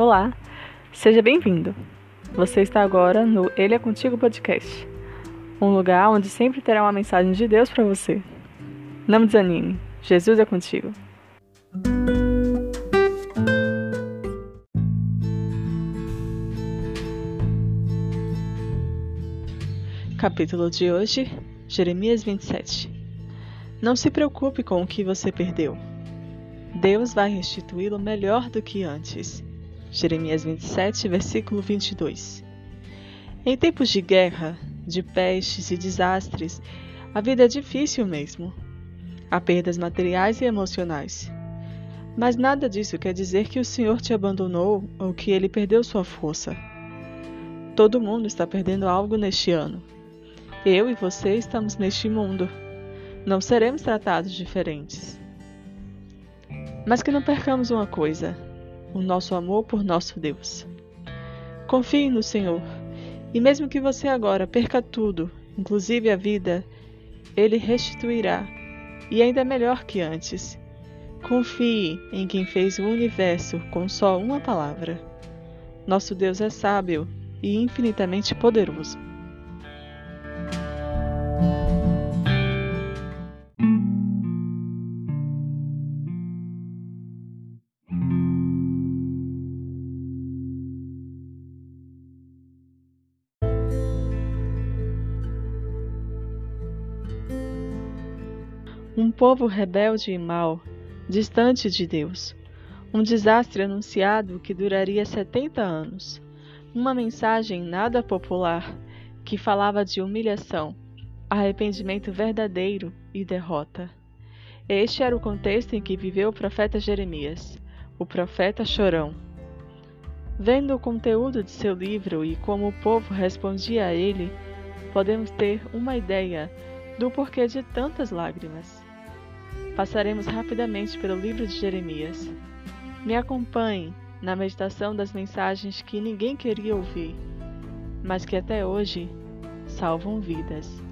Olá, seja bem-vindo. Você está agora no Ele é Contigo Podcast, um lugar onde sempre terá uma mensagem de Deus para você. Não desanime, Jesus é contigo. Capítulo de hoje, Jeremias 27. Não se preocupe com o que você perdeu. Deus vai restituí-lo melhor do que antes. Jeremias 27, versículo 22. Em tempos de guerra, de pestes e desastres, a vida é difícil mesmo. Há perdas materiais e emocionais. Mas nada disso quer dizer que o Senhor te abandonou ou que ele perdeu sua força. Todo mundo está perdendo algo neste ano. Eu e você estamos neste mundo. Não seremos tratados diferentes. Mas que não percamos uma coisa: o nosso amor por nosso Deus. Confie no Senhor, e mesmo que você agora perca tudo, inclusive a vida, Ele restituirá, e ainda melhor que antes. Confie em quem fez o universo com só uma palavra. Nosso Deus é sábio e infinitamente poderoso. Um povo rebelde e mau, distante de Deus. Um desastre anunciado que duraria 70 anos. Uma mensagem nada popular que falava de humilhação, arrependimento verdadeiro e derrota. Este era o contexto em que viveu o profeta Jeremias, o profeta chorão. Vendo o conteúdo de seu livro e como o povo respondia a ele, podemos ter uma ideia do porquê de tantas lágrimas. Passaremos rapidamente pelo livro de Jeremias. Me acompanhe na meditação das mensagens que ninguém queria ouvir, mas que até hoje salvam vidas.